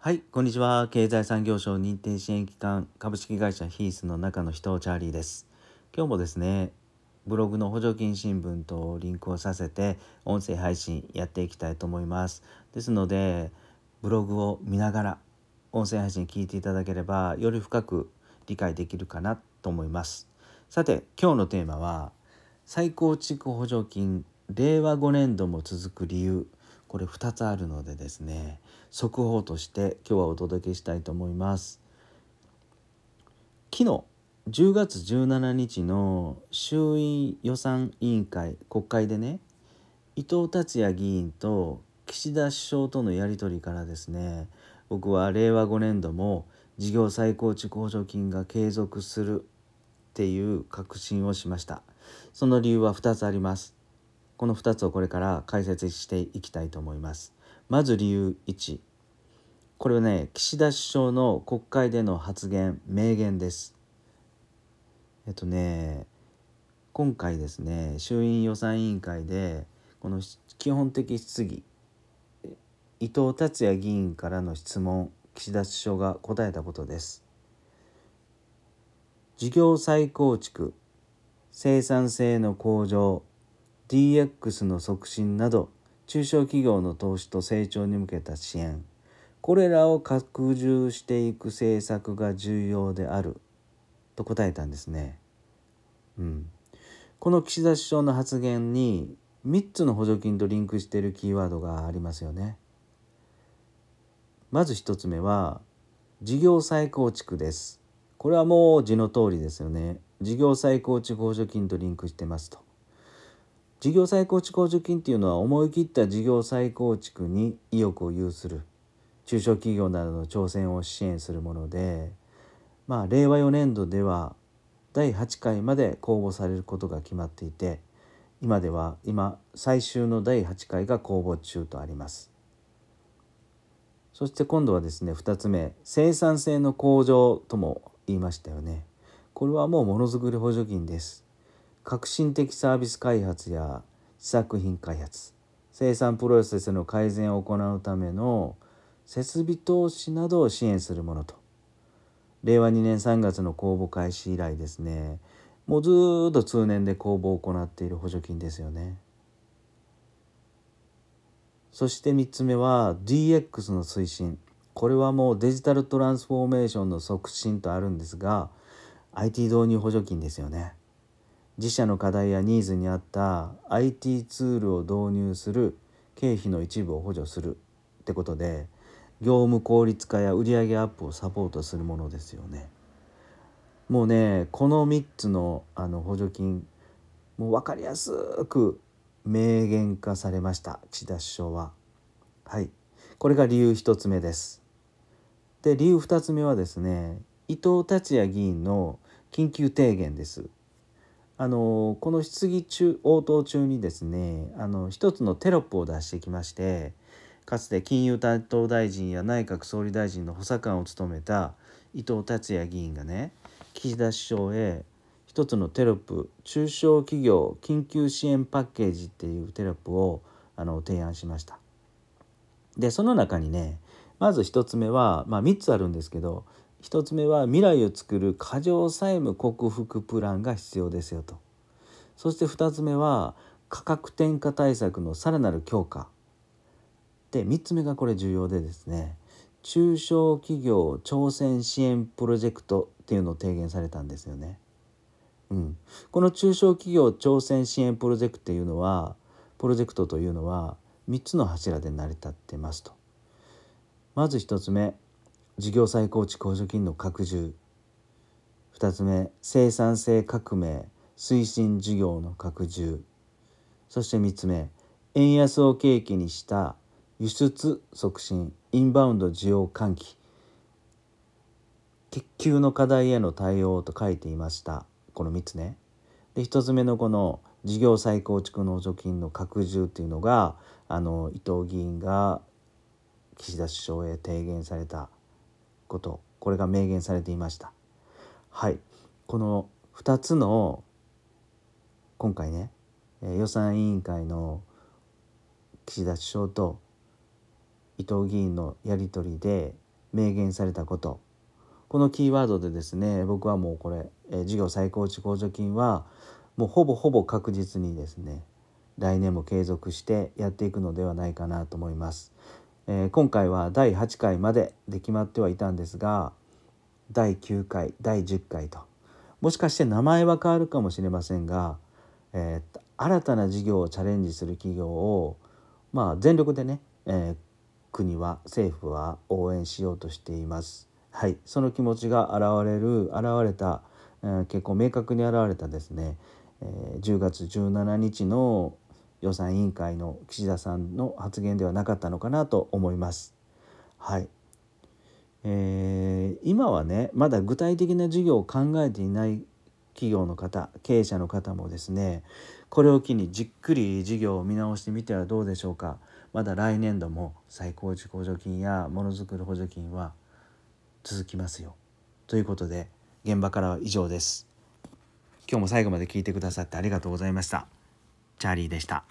はい、こんにちは。経済産業省認定支援機関株式会社ヒースの中の人チャーリーです。今日もですね、ブログの補助金新聞とリンクをさせて音声配信やっていきたいと思います。ですので、ブログを見ながら音声配信聞いていただければより深く理解できるかなと思います。さて、今日のテーマは再構築補助金令和5年度も続く理由これ2つあるのでですね速報として今日はお届けしたいと思います。昨日10月17日の衆院予算委員会国会でね伊藤達也議員と岸田首相とのやり取りからですね僕は令和5年度も事業再構築補助金が継続するっていう確信をしました。その理由は2つあります。この2つをこれから解説していきたいと思います。まず理由1これはね岸田首相の国会での発言明言です。えっとね今回ですね衆院予算委員会でこの基本的質疑伊藤達也議員からの質問岸田首相が答えたことです。事業再構築生産性の向上 DX の促進など中小企業の投資と成長に向けた支援これらを拡充していく政策が重要であると答えたんですね。うん、この岸田首相の発言に3つの補助金とリンクしているキーワードがありますよね。まず1つ目は事業再構築です。これはもう字の通りですよね。事業再構築補助金とリンクしてますと。事業再構築補助金っていうのは思い切った事業再構築に意欲を有する中小企業などの挑戦を支援するものでまあ令和4年度では第8回まで公募されることが決まっていて今では今最終の第8回が公募中とあります。そして今度はですね2つ目生産性の向上とも言いましたよね。これはもうものづくり補助金です。革新的サービス開発や試作品開発生産プロセスの改善を行うための設備投資などを支援するものと。令和2年3月の公募開始以来ですねもうずっと通年で公募を行っている補助金ですよね。そして3つ目は DX の推進。これはもうデジタルトランスフォーメーションの促進とあるんですが IT 導入補助金ですよね。自社の課題やニーズに合った IT ツールを導入する経費の一部を補助するってことで業務効率化や売上アップをサポートするものですよね。もうねこの3つのあの補助金もう分かりやすく明言化されました岸田首相は。はいこれが理由1つ目です。で理由2つ目はですね伊藤達也議員の緊急提言です。あのこの質疑中応答中にですねあの一つのテロップを出してきましてかつて金融担当大臣や内閣総理大臣の補佐官を務めた伊藤達也議員がね岸田首相へ一つのテロップ中小企業緊急支援パッケージっていうテロップをあの提案しました。でその中にねまず1つ目は、まあ、3つあるんですけど1つ目は未来を作る過剰債務克服プランが必要ですよとそして2つ目は価格転嫁対策のさらなる強化で3つ目がこれ重要でですね中小企業挑戦支援プロジェクトっていうのを提言されたんですよね。うん、この中小企業挑戦支援プロジェクトっていうのはプロジェクトというのは3つの柱で成り立ってますと。まず1つ目事業再構築補助金の拡充。2つ目生産性革命推進事業の拡充。そして3つ目円安を契機にした輸出促進インバウンド需要喚起。鉄球の課題への対応と書いていました。この3つね。で1つ目のこの事業再構築の補助金の拡充っていうのがあの伊藤議員が岸田首相へ提言されたことこれが明言されていました。はい。この2つの今回ね予算委員会の岸田首相と伊藤議員のやり取りで明言されたこと。このキーワードでですね僕はもうこれ、え事業再構築補助金はもうほぼほぼ確実にですね来年も継続してやっていくのではないかなと思います。えー、今回は第8回までで決まってはいたんですが第9回第10回ともしかして名前は変わるかもしれませんが、えー、新たな事業をチャレンジする企業を、まあ、全力でね、えー、国は政府は応援しようとしています。はい、その気持ちが現れる現れた、えー、結構明確に現れたですね、えー、10月17日の予算委員会の岸田さんの発言ではなかったのかなと思います。はい、えー、今はねまだ具体的な事業を考えていない企業の方経営者の方もですねこれを機にじっくり事業を見直してみてはどうでしょうか。まだ来年度も再構築補助金やものづくる補助金は続きますよ。ということで現場からは以上です。今日も最後まで聞いてくださってありがとうございました。チャーリーでした。